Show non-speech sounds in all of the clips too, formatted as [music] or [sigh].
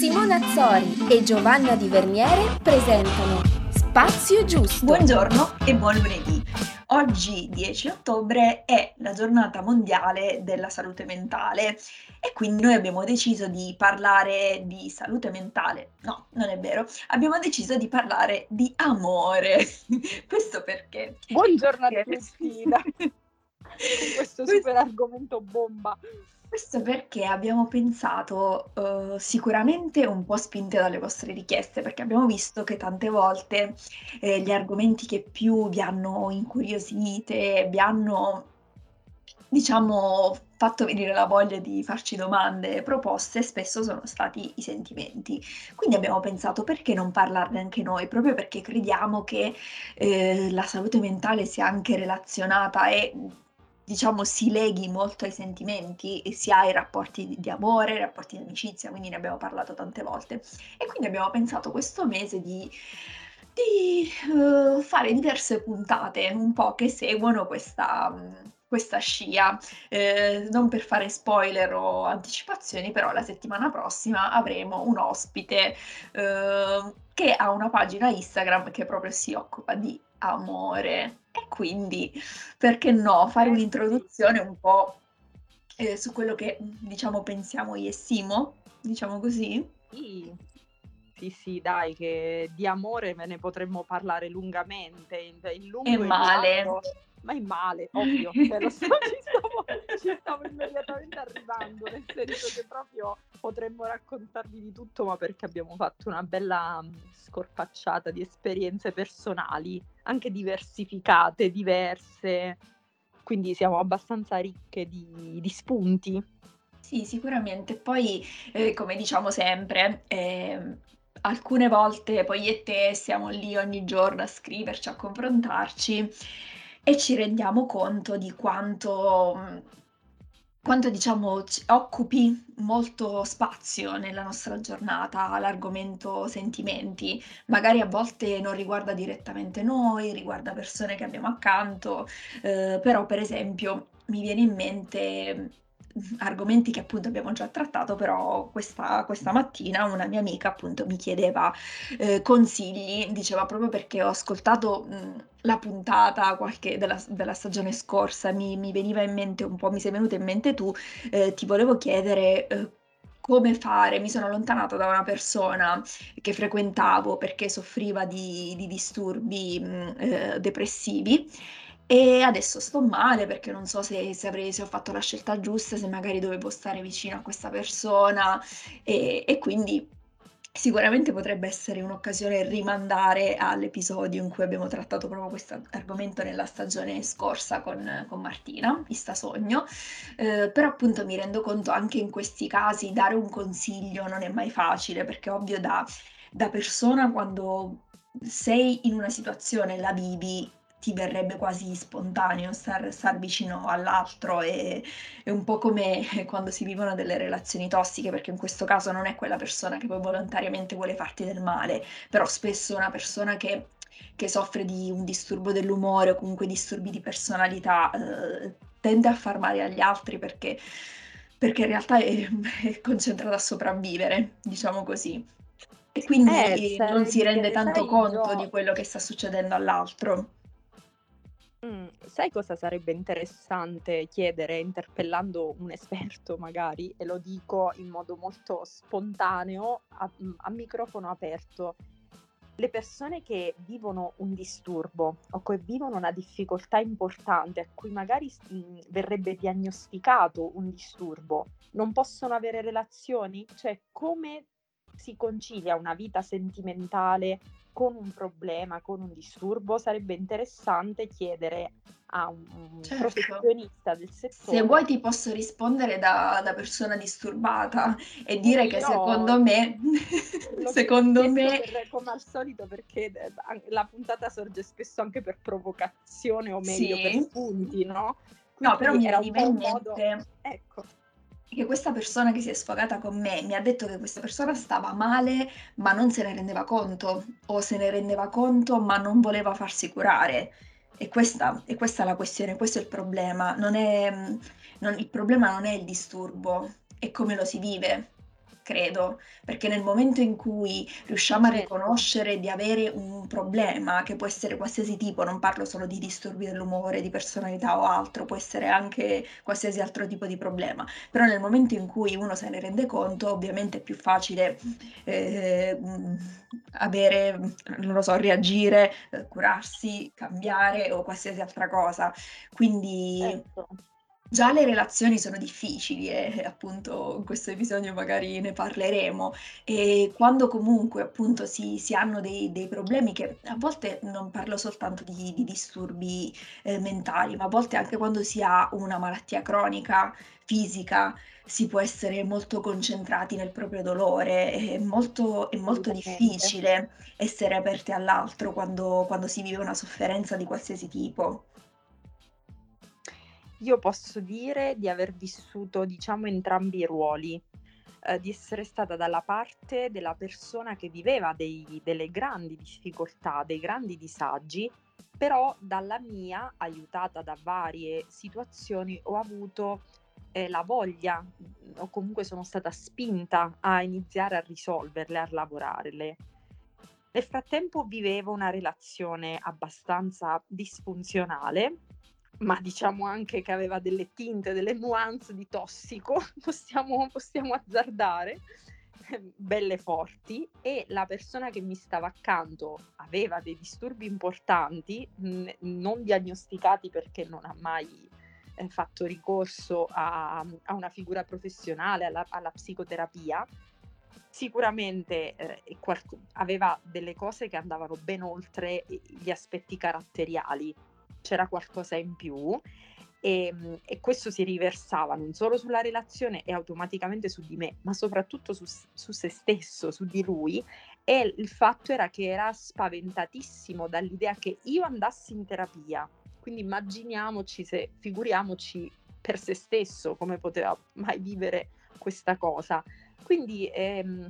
Simona Azzori e Giovanna Di Verniere presentano Spazio Giusto. Buongiorno e buon lunedì. Oggi 10 ottobre è la giornata mondiale della salute mentale e quindi noi abbiamo deciso di parlare di salute mentale. No, non è vero. Abbiamo deciso di parlare di amore. [laughs] Questo perché? Buongiorno a tutti. [laughs] questo super argomento bomba. Questo perché abbiamo pensato, uhm, sicuramente un po' spinte dalle vostre richieste, perché abbiamo visto che tante volte, ehm, gli argomenti che più vi hanno incuriosite, vi hanno, diciamo, fatto venire la voglia di farci domande proposte, spesso sono stati i sentimenti. Quindi abbiamo pensato: perché non parlarne anche noi? Proprio perché crediamo che, ehm, la salute mentale sia anche relazionata e diciamo, si leghi molto ai sentimenti e sia ai rapporti di, di amore, ai rapporti di amicizia, quindi ne abbiamo parlato tante volte. E quindi abbiamo pensato questo mese di, di uh, fare diverse puntate un po' che seguono questa, questa scia. Eh, non per fare spoiler o anticipazioni, però la settimana prossima avremo un ospite eh, che ha una pagina Instagram che proprio si occupa di amore. E quindi, perché no, fare eh un'introduzione un po', ehm, su quello che, diciamo pensiamo io e Simo, diciamo così? Sì. Sì, sì, dai, che di amore me ne potremmo parlare lungamente, in in lungo E e male. largo, ma in male, [laughs] ovvio, cioè so, ci stavo ci stavo immediatamente arrivando, nel senso che proprio potremmo raccontarvi di tutto, ma perché abbiamo fatto una bella, mhmm, scorpacciata di esperienze personali, anche diversificate, diverse, quindi siamo abbastanza ricche di di spunti. Sì, sicuramente. Poi, ehm, come diciamo sempre, ehm, alcune volte poi e te siamo lì ogni giorno a scriverci, a confrontarci e ci rendiamo conto di quanto, mhmm, quanto diciamo ci occupi molto spazio nella nostra giornata l'argomento sentimenti. Magari a volte non riguarda direttamente noi, riguarda persone che abbiamo accanto, uhm, però per esempio mi viene in mente Mh-mh, argomenti che appunto abbiamo già trattato, però questa questa mattina una mia amica appunto mi chiedeva, ehm, consigli, diceva proprio perché ho ascoltato, mhmm, la puntata qualche della della stagione scorsa, mi mi veniva in mente un po' mi sei venuta in mente tu, ehm, ti volevo chiedere, uhm, come fare. Mi sono allontanata da una persona che frequentavo perché soffriva di di disturbi, mhmm, ehm, depressivi e adesso sto male perché non so se se avrei se ho fatto la scelta giusta, se magari dovevo stare vicino a questa persona, e e quindi sicuramente potrebbe essere un'occasione rimandare all'episodio in cui abbiamo trattato proprio questo argomento nella stagione scorsa con con Martina, Ista Sogno. Uhm, però appunto mi rendo conto anche in questi casi dare un consiglio non è mai facile, perché ovvio da da persona quando sei in una situazione la vivi, ti verrebbe quasi spontaneo star star vicino all'altro, e è un po' come [laughs] quando si vivono delle relazioni tossiche, perché in questo caso non è quella persona che poi volontariamente vuole farti del male, però spesso una persona che che soffre di un disturbo dell'umore o comunque disturbi di personalità, uhm, tende a far male agli altri perché perché in realtà è [laughs] è concentrata a sopravvivere, diciamo così. E Eh, quindi non si rende tanto conto di Gio quello che sta succedendo all'altro. Mh, sai cosa sarebbe interessante chiedere interpellando un esperto magari, e lo dico in modo molto spontaneo a mhmm, a microfono aperto. Le persone che vivono un disturbo o che vivono una difficoltà importante, a cui magari s mhmm, verrebbe diagnosticato un disturbo, non possono avere relazioni? Cioè, come si concilia una vita sentimentale con un problema, con un disturbo? Sarebbe interessante chiedere a un Certo. professionista del Se settore vuoi ti posso rispondere da da persona disturbata e dire Eh, [laughs] che secondo me secondo me per come al solito perché an la puntata sorge spesso anche per provocazione o meglio per Sì. spunti, no, No, però quindi mi era un po' in modo mente ecco. Che questa persona che si è sfogata con me, mi ha detto che questa persona stava male, ma non se ne rendeva conto, o se ne rendeva conto ma non voleva farsi curare. E questa e questa è la questione, questo è il problema. Non è mhmm, non il problema non è il disturbo, è come lo si vive, credo, perché nel momento in cui riusciamo a riconoscere di avere un problema, che può essere qualsiasi tipo, non parlo solo di disturbi dell'umore, di personalità o altro, può essere anche qualsiasi altro tipo di problema, però nel momento in cui uno se ne rende conto, ovviamente è più facile, ehm, avere non lo so, reagire, uhm, curarsi, cambiare o qualsiasi altra cosa. Quindi Certo. Già le relazioni sono difficili e [laughs] appunto in questo episodio magari ne parleremo. E quando comunque appunto si si hanno dei dei problemi che a volte non parlo soltanto di di disturbi, ehm, mentali, ma a volte anche quando si ha una malattia cronica, fisica, si può essere molto concentrati nel proprio dolore. È molto è molto difficile essere aperti all'altro quando quando si vive una sofferenza di qualsiasi tipo. Io posso dire di aver vissuto, diciamo, entrambi i ruoli, ehm, di essere stata dalla parte della persona che viveva dei delle grandi difficoltà, dei grandi disagi, però dalla mia, aiutata da varie situazioni, ho avuto, ehm, la voglia, o comunque sono stata spinta a iniziare a risolverle, a lavorarle. Nel frattempo vivevo una relazione abbastanza disfunzionale, ma diciamo anche che aveva delle tinte, delle nuance di tossico, [laughs] possiamo possiamo azzardare, belle forti, e la persona che mi stava accanto aveva dei disturbi importanti, non diagnosticati perché non ha mai, ehm, fatto ricorso a a una figura professionale, alla alla psicoterapia. Sicuramente, ehm, e qualc aveva delle cose che andavano ben oltre gli aspetti caratteriali. C'era qualcosa in più, ehm, e questo si riversava non solo sulla relazione e automaticamente su di me, ma soprattutto su su se stesso, su di lui, e il fatto era che era spaventatissimo dall'idea che io andassi in terapia. Quindi immaginiamoci se figuriamoci per se stesso come poteva mai vivere questa cosa. Quindi, ehm,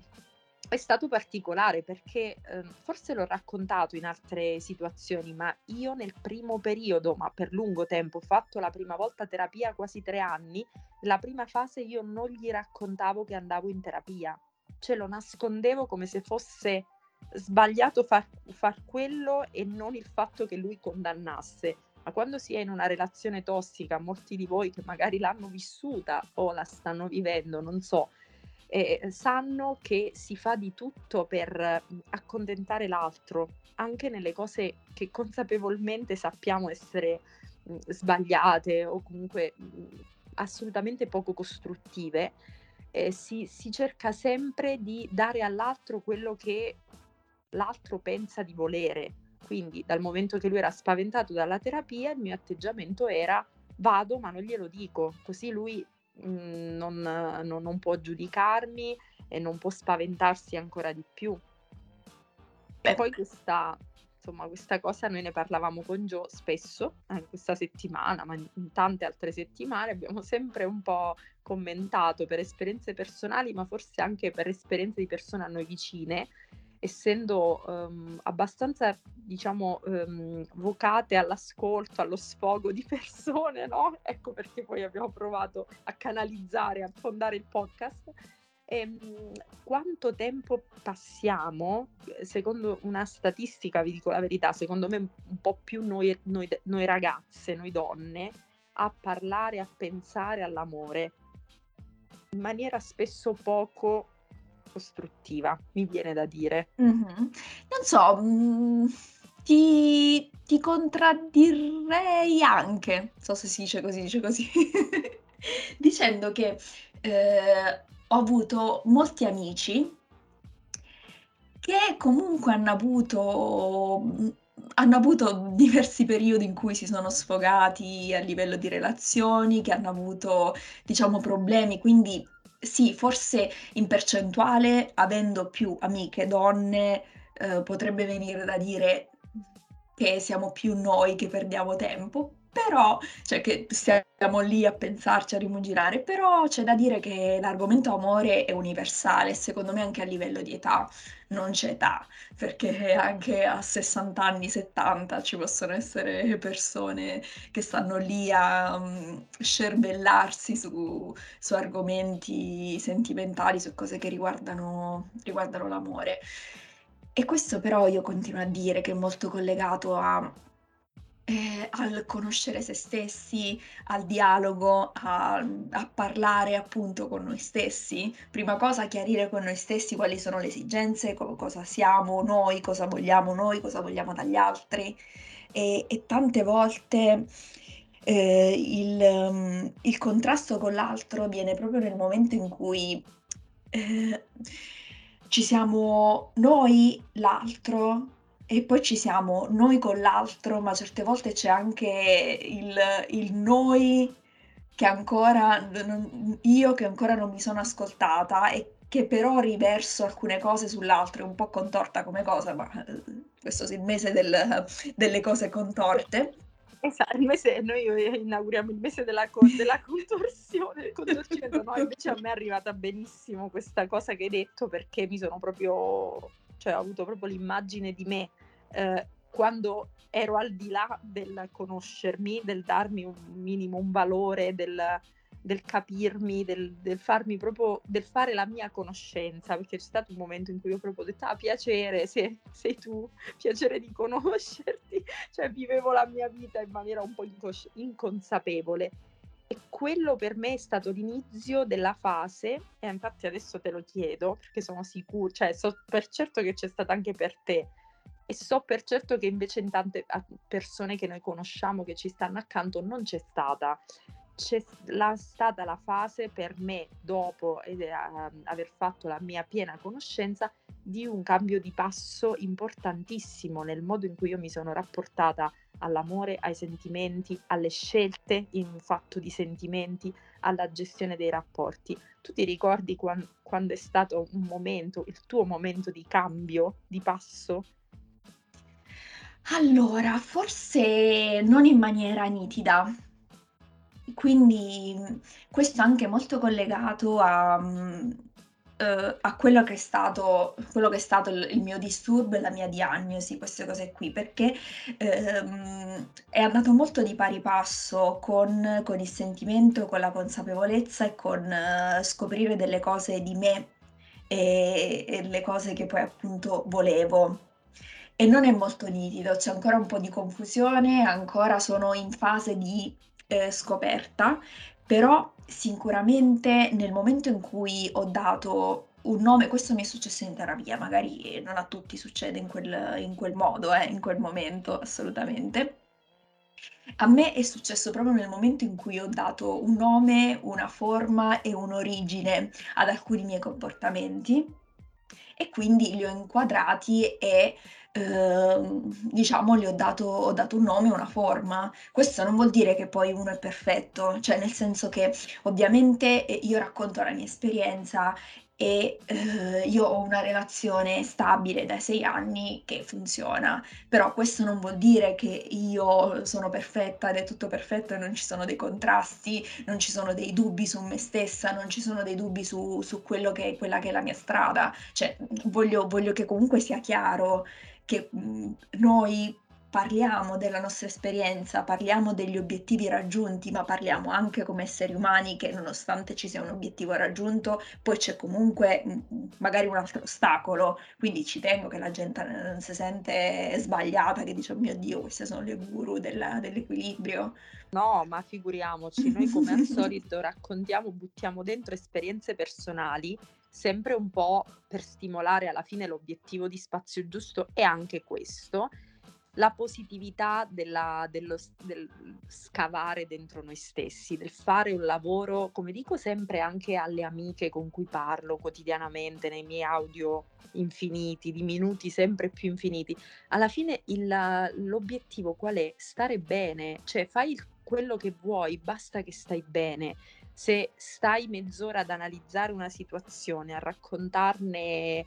è stato particolare perché, uhm, forse l'ho raccontato in altre situazioni, ma io nel primo periodo, ma per lungo tempo, ho fatto la prima volta terapia quasi 3 anni, la prima fase io non gli raccontavo che andavo in terapia. Cioè lo nascondevo come se fosse sbagliato far far quello e non il fatto che lui condannasse. Ma quando si è in una relazione tossica, molti di voi che magari l'hanno vissuta o la stanno vivendo, non so, ehm, sanno che si fa di tutto per, mhmm, accontentare l'altro, anche nelle cose che consapevolmente sappiamo essere, mhmm, sbagliate o comunque, mhmm, assolutamente poco costruttive, ehm, si si cerca sempre di dare all'altro quello che l'altro pensa di volere. Quindi dal momento che lui era spaventato dalla terapia, il mio atteggiamento era: vado ma non glielo dico, così lui, non non non può giudicarmi e non può spaventarsi ancora di più. E Beh poi questa insomma, questa cosa noi ne parlavamo con Gio spesso, anche questa settimana, ma in tante altre settimane, abbiamo sempre un po' commentato per esperienze personali, ma forse anche per esperienze di persone a noi vicine, essendo, uhm, abbastanza diciamo, uhm, vocate all'ascolto, allo sfogo di persone, no, ecco perché poi abbiamo provato a canalizzare, a fondare il podcast. Ehm, quanto tempo passiamo, secondo una statistica, vi dico la verità, secondo me un po' più noi noi noi ragazze, noi donne, a parlare, a pensare all'amore, in maniera spesso poco costruttiva, mi viene da dire. Mh-mh. Non so, mhmm, ti ti contraddirei anche, so se si dice così, dice così, [laughs] dicendo che, ehm, ho avuto molti amici che comunque hanno avuto mhmm, hanno avuto diversi periodi in cui si sono sfogati a livello di relazioni, che hanno avuto, diciamo, problemi, quindi sì, forse in percentuale, avendo più amiche donne, uhm, potrebbe venire da dire che siamo più noi che perdiamo tempo, però, cioè che stiamo lì a pensarci, a rimuginare, però c'è da dire che l'argomento amore è universale, secondo me anche a livello di età, non c'è età, perché anche a 60 anni, 70 ci possono essere persone che stanno lì a um, scervellarsi su, su, argomenti sentimentali, su cose che riguardano, riguardano l'amore. E questo però io continuo a dire che è molto collegato a eh, al conoscere se stessi, al dialogo, a, a, parlare appunto con noi stessi. Prima cosa chiarire con noi stessi quali sono le esigenze, co- cosa siamo noi, cosa vogliamo noi, cosa vogliamo dagli altri. E, e tante volte eh, il, um, il, contrasto con l'altro viene proprio nel momento in cui eh, ci siamo noi, l'altro, e poi ci siamo noi con l'altro, ma certe volte c'è anche il, il noi che ancora, non, io che ancora non mi sono ascoltata e che però riverso alcune cose sull'altro, è un po' contorta come cosa, ma eh, questo è il mese del, delle cose contorte. Esatto, il mese, noi inauguriamo il mese della, della contorsione, contorsione no, invece a me è arrivata benissimo questa cosa che hai detto perché mi sono proprio, cioè ho avuto proprio l'immagine di me eh, quando ero al di là del conoscermi, del darmi un minimo un valore, del, del capirmi, del, del, farmi proprio, del fare la mia conoscenza, perché c'è stato un momento in cui ho proprio detto, ah, piacere, sei, sei tu, piacere di conoscerti, [laughs] cioè vivevo la mia vita in maniera un po' incos- inconsapevole. E quello per me è stato l'inizio della fase, e infatti adesso te lo chiedo, perché sono sicura, cioè so per certo che c'è stata anche per te, e so per certo che invece in tante persone che noi conosciamo che ci stanno accanto non c'è stata. C'è la, stata la fase per me, dopo eh, aver fatto la mia piena conoscenza, di un cambio di passo importantissimo nel modo in cui io mi sono rapportata all'amore, ai sentimenti, alle scelte in fatto di sentimenti, alla gestione dei rapporti. Tu ti ricordi quando, quando è stato un momento, il tuo momento di cambio, di passo allora, forse non in maniera nitida. Quindi questo è anche molto collegato a, mhmm, uhm, a quello che è stato quello che è stato il mio disturbo e la mia diagnosi, queste cose qui, perché, ehm, è andato molto di pari passo con con il sentimento, con la consapevolezza e con eh, scoprire delle cose di me, e e le cose che poi appunto volevo. E non è molto nitido, c'è ancora un po' di confusione, ancora sono in fase di eh, scoperta, però sicuramente nel momento in cui ho dato un nome, questo mi è successo in terapia, magari non a tutti succede in quel, in quel modo, eh, in quel momento, assolutamente. A me è successo proprio nel momento in cui ho dato un nome, una forma e un'origine ad alcuni miei comportamenti e quindi li ho inquadrati e Uhm, diciamo gli ho dato ho dato un nome, una forma. Questo non vuol dire che poi uno è perfetto, cioè nel senso che ovviamente, ehm, io racconto la mia esperienza e, uhm, io ho una relazione stabile da 6 anni che funziona, però questo non vuol dire che io sono perfetta ed è tutto perfetto e non ci sono dei contrasti, non ci sono dei dubbi su me stessa, non ci sono dei dubbi su su quello che è quella che è la mia strada. Cioè, voglio voglio che comunque sia chiaro che mhmm, noi parliamo della nostra esperienza, parliamo degli obiettivi raggiunti, ma parliamo anche come esseri umani che nonostante ci sia un obiettivo raggiunto, poi c'è comunque mhmm, magari un altro ostacolo. Quindi ci tengo che la gente non si sente sbagliata, che dice: "Oh mio Dio, queste sono le guru della dell'equilibrio". No, ma figuriamoci, noi come al [laughs] solito raccontiamo, buttiamo dentro esperienze personali sempre un po' per stimolare alla fine l'obiettivo di spazio giusto è anche questo, la positività della, dello, del scavare dentro noi stessi, del fare un lavoro, come dico sempre anche alle amiche con cui parlo quotidianamente nei miei audio infiniti, di minuti sempre più infiniti. Alla fine il, l'obiettivo qual è? Stare bene, cioè fai quello che vuoi, basta che stai bene se stai mezz'ora ad analizzare una situazione, a raccontarne,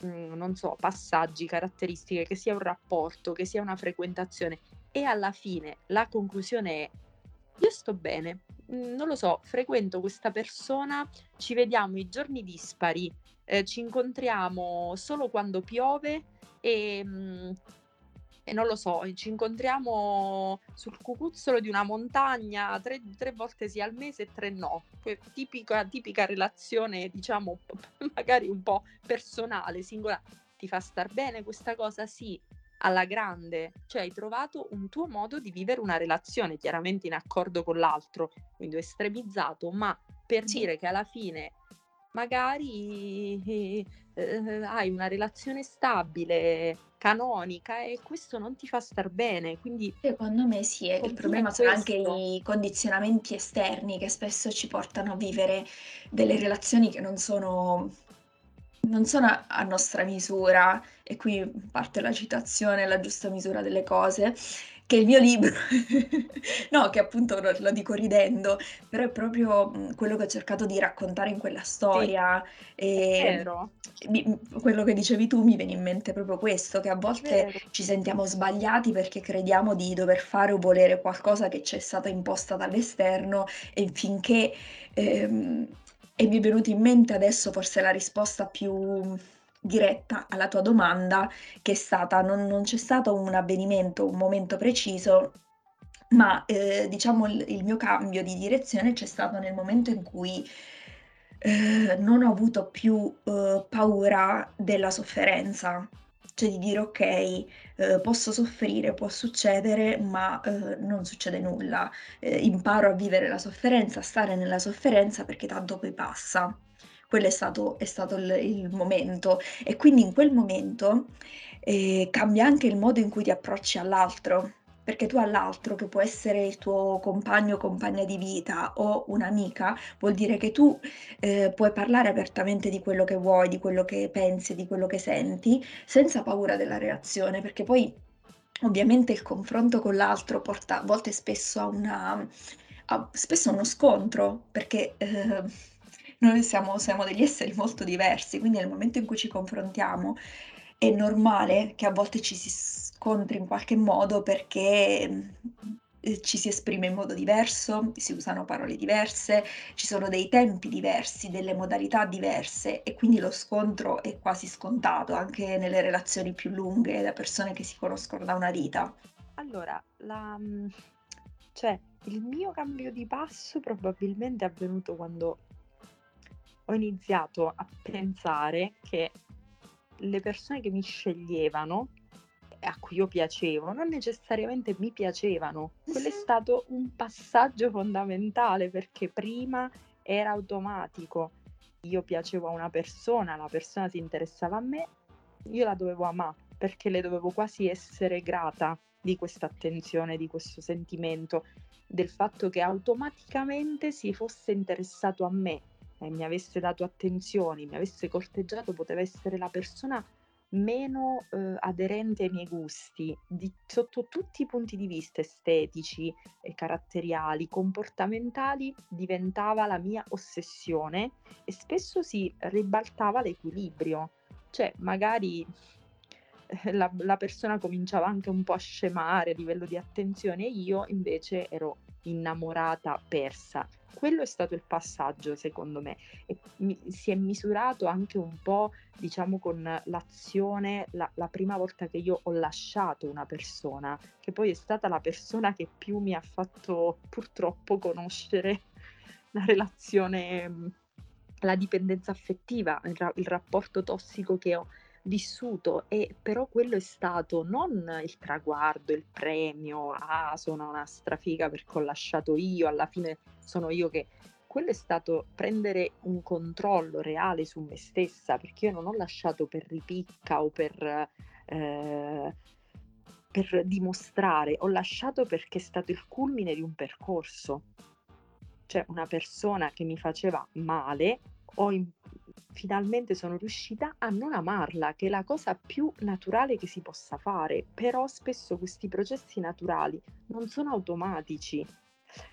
mh, mm, non so, passaggi, caratteristiche, che sia un rapporto, che sia una frequentazione, e alla fine la conclusione è io sto bene, mhmm, non lo so, frequento questa persona, ci vediamo i giorni dispari, ehm, ci incontriamo solo quando piove, ehm, e non lo so, ci incontriamo sul cucuzzolo di una montagna tre, tre volte sì al mese e tre no. tipica, tipica relazione, diciamo, [laughs] magari un po' personale, singolare. Ti fa star bene questa cosa? Sì, alla grande, cioè hai trovato un tuo modo di vivere una relazione, chiaramente in accordo con l'altro, quindi estremizzato, ma per sì. dire che alla fine magari eh, eh, hai una relazione stabile, canonica e questo non ti fa star bene, quindi secondo me sì, il problema sono anche i condizionamenti esterni che spesso ci portano a vivere delle relazioni che non sono non sono a nostra misura, e qui parte la citazione, la giusta misura delle cose, che il mio libro, [laughs] no, che appunto lo, lo dico ridendo, però è proprio quello che ho cercato di raccontare in quella storia. Sì, e mi, quello che dicevi tu mi viene in mente proprio questo, che a volte ci sentiamo sbagliati perché crediamo di dover fare o volere qualcosa che ci è stata imposta dall'esterno e finché ehm, e mi è venuta in mente adesso forse la risposta più diretta alla tua domanda, che è stata: non, non c'è stato un avvenimento, un momento preciso, ma eh, diciamo il, il, mio cambio di direzione c'è stato nel momento in cui eh, non ho avuto più eh, paura della sofferenza cioè di dire ok, eh, posso soffrire, può succedere, ma eh, non succede nulla. Eh, imparo a vivere la sofferenza, a stare nella sofferenza perché tanto poi passa. Quello è stato, è stato il, il momento. E quindi in quel momento eh, cambia anche il modo in cui ti approcci all'altro perché tu all'altro, che può essere il tuo compagno o compagna di vita o un'amica, vuol dire che tu eh, puoi parlare apertamente di quello che vuoi, di quello che pensi, di quello che senti, senza paura della reazione, perché poi ovviamente il confronto con l'altro porta a volte spesso a una a, spesso a uno scontro, perché eh, noi siamo, siamo degli esseri molto diversi, quindi nel momento in cui ci confrontiamo è normale che a volte ci si scontri in qualche modo perché eh, ci si esprime in modo diverso, si usano parole diverse, ci sono dei tempi diversi, delle modalità diverse e quindi lo scontro è quasi scontato anche nelle relazioni più lunghe da persone che si conoscono da una vita. Allora, la, mm, cioè, il mio cambio di passo probabilmente è avvenuto quando ho iniziato a pensare che le persone che mi sceglievano a cui io piacevo, non necessariamente mi piacevano. Quello è stato un passaggio fondamentale perché prima era automatico. Io piacevo a una persona, la persona si interessava a me, io la dovevo amare perché le dovevo quasi essere grata di questa attenzione, di questo sentimento, del fatto che automaticamente si fosse interessato a me e mi avesse dato attenzioni, mi avesse corteggiato, poteva essere la persona meno, uhm, aderente ai miei gusti, di sotto tutti i punti di vista estetici e caratteriali, comportamentali, diventava la mia ossessione e spesso si ribaltava l'equilibrio. Cioè, magari eh, la la persona cominciava anche un po' a scemare a livello di attenzione io invece ero innamorata, persa. Quello è stato il passaggio secondo me e mi si è misurato anche un po', diciamo, con l'azione la la prima volta che io ho lasciato una persona, che poi è stata la persona che più mi ha fatto purtroppo conoscere [laughs] la relazione mhmm, la dipendenza affettiva, il ra il rapporto tossico che ho vissuto e però quello è stato non il traguardo, il premio, ah sono una strafiga perché ho lasciato io, alla fine sono io che quello è stato prendere un controllo reale su me stessa, perché io non ho lasciato per ripicca o per, eh, per dimostrare, ho lasciato perché è stato il culmine di un percorso. Cioè una persona che mi faceva male, ho in- finalmente sono riuscita a non amarla, che è la cosa più naturale che si possa fare, però spesso questi processi naturali non sono automatici.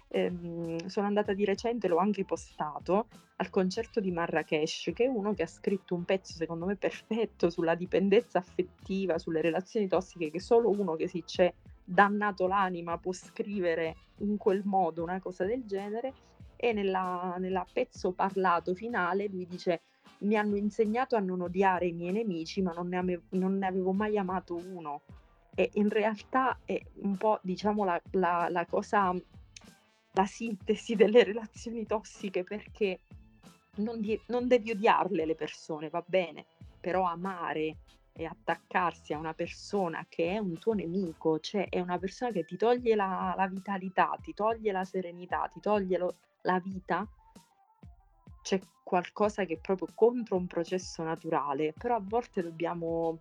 Ehm, sono andata di recente, l'ho anche postato, al concerto di Marrakesh, che è uno che ha scritto un pezzo secondo me perfetto sulla dipendenza affettiva, sulle relazioni tossiche, che solo uno che si c'è dannato l'anima può scrivere in quel modo una cosa del genere e nella, nella pezzo parlato finale lui dice mi hanno insegnato a non odiare i miei nemici ma non ne, ame- non ne avevo mai amato uno e in realtà è un po' diciamo la, la, la cosa la sintesi delle relazioni tossiche perché non, di- non devi odiarle le persone, va bene, però amare e attaccarsi a una persona che è un tuo nemico, cioè è una persona che ti toglie la, la vitalità, ti toglie la serenità, ti toglie lo, la vita, c'è qualcosa che è proprio contro un processo naturale, però a volte dobbiamo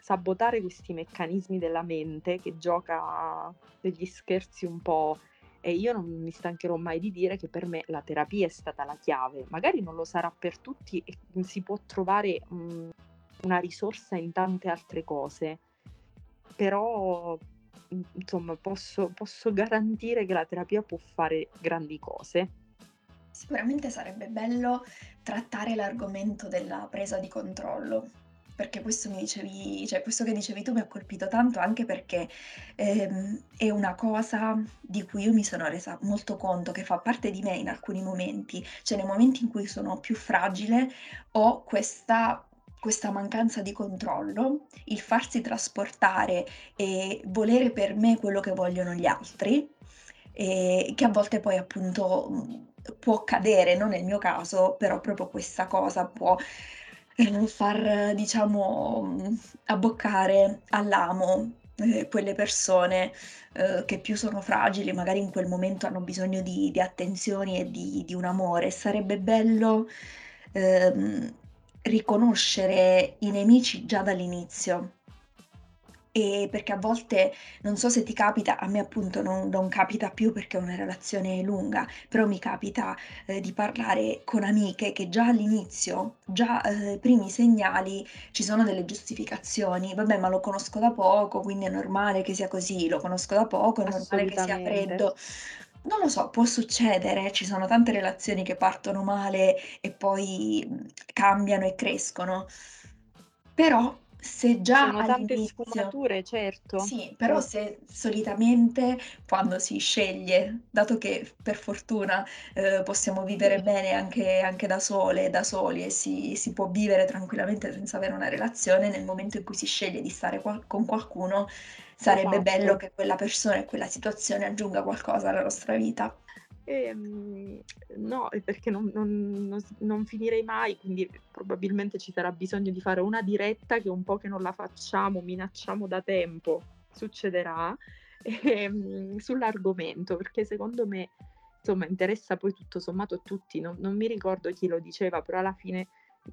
sabotare questi meccanismi della mente che gioca degli scherzi un po' e io non mi stancherò mai di dire che per me la terapia è stata la chiave. Magari non lo sarà per tutti e si può trovare mh, una risorsa in tante altre cose, però insomma posso, posso garantire che la terapia può fare grandi cose. Sicuramente sarebbe bello trattare l'argomento della presa di controllo, perché questo mi dicevi cioè questo che dicevi tu mi ha colpito tanto anche perché, ehm, è una cosa di cui io mi sono resa molto conto, che fa parte di me in alcuni momenti. Cioè nei momenti in cui sono più fragile ho questa questa mancanza di controllo, il farsi trasportare e volere per me quello che vogliono gli altri, ehm, che a volte poi appunto, mhmm, può accadere, non nel mio caso, però proprio questa cosa può eh, far diciamo, mhmm, abboccare all'amo, ehm, quelle persone, uhm, che più sono fragili, magari in quel momento hanno bisogno di di attenzioni e di di un amore. Sarebbe bello, uhm, riconoscere i nemici già dall'inizio. Ehm, perché a volte, non so se ti capita, a me appunto non non capita più perché è una relazione lunga, però mi capita, ehm, di parlare con amiche che già all'inizio, già, ai primi segnali ci sono delle giustificazioni: "Vabbè, ma lo conosco da poco, quindi è normale che sia così, lo conosco da poco, è normale che sia freddo." Non lo so, può succedere, ci sono tante relazioni che partono male e poi, mhmm, cambiano e crescono. Però se già sono tante sfumature, certo, sì, però se solitamente quando si sceglie, dato che per fortuna, uhm, possiamo vivere bene anche anche da sole, da soli e si si può vivere tranquillamente senza avere una relazione, nel momento in cui si sceglie di stare qual con qualcuno, sarebbe bello esatto. che quella persona e quella situazione aggiunga qualcosa alla nostra vita. Ehm, no, è perché non non non finirei mai, quindi probabilmente ci sarà bisogno di fare una diretta che un po' che non la facciamo, minacciamo da tempo, succederà, [laughs] ehm, sull'argomento, perché secondo me, insomma, interessa poi tutto sommato a tutti. Non non mi ricordo chi lo diceva, però alla fine,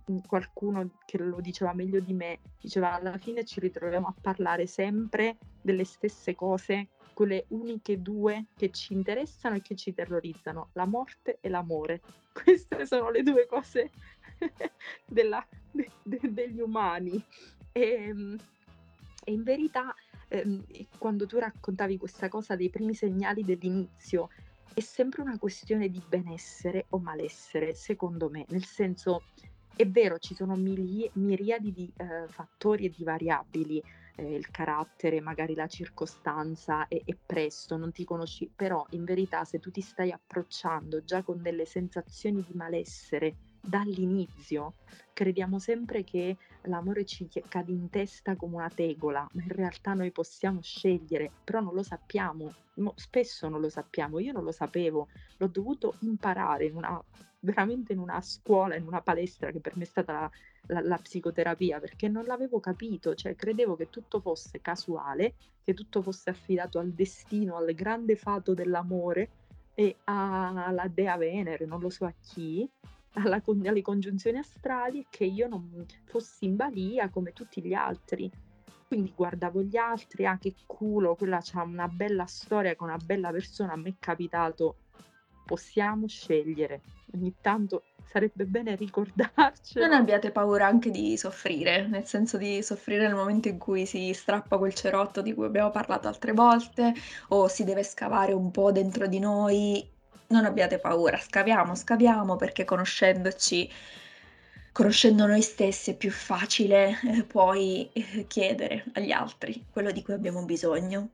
mhmm, qualcuno che lo diceva meglio di me, diceva: "Alla fine ci ritroviamo a parlare sempre delle stesse cose quelle uniche 2 che ci interessano e che ci terrorizzano, la morte e l'amore. [laughs] Queste sono le 2 cose [laughs] della de de degli umani. Ehm, e in verità, ehm, e quando tu raccontavi questa cosa dei primi segnali dell'inizio, è sempre una questione di benessere o malessere, secondo me. Nel senso, è vero, ci sono milie miriadi di, ehm, fattori e di variabili, ehm, il carattere, magari la circostanza, è è presto, non ti conosci però in verità se tu ti stai approcciando già con delle sensazioni di malessere dall'inizio, crediamo sempre che l'amore ci cade in testa come una tegola, ma in realtà noi possiamo scegliere, però non lo sappiamo. Mo spesso non lo sappiamo. Io non lo sapevo, l'ho dovuto imparare in una veramente in una scuola, in una palestra che per me è stata la la la psicoterapia, perché non l'avevo capito, cioè credevo che tutto fosse casuale, che tutto fosse affidato al destino, al grande fato dell'amore e alla dea Venere, non lo so a chi, alla alle congiunzioni astrali e che io non fossi in balia come tutti gli altri. Quindi guardavo gli altri: "Ah, che culo, quella c'ha una bella storia con una bella persona". A me è capitato possiamo scegliere. Ogni tanto sarebbe bene Non ricordarcelo. abbiate paura anche di soffrire, nel senso di soffrire nel momento in cui si strappa quel cerotto di cui abbiamo parlato altre volte, o si deve scavare un po' dentro di noi. Non abbiate paura, scaviamo, scaviamo perché conoscendoci conoscendo noi stessi è più facile, eh, poi, eh, chiedere agli altri quello di cui abbiamo bisogno.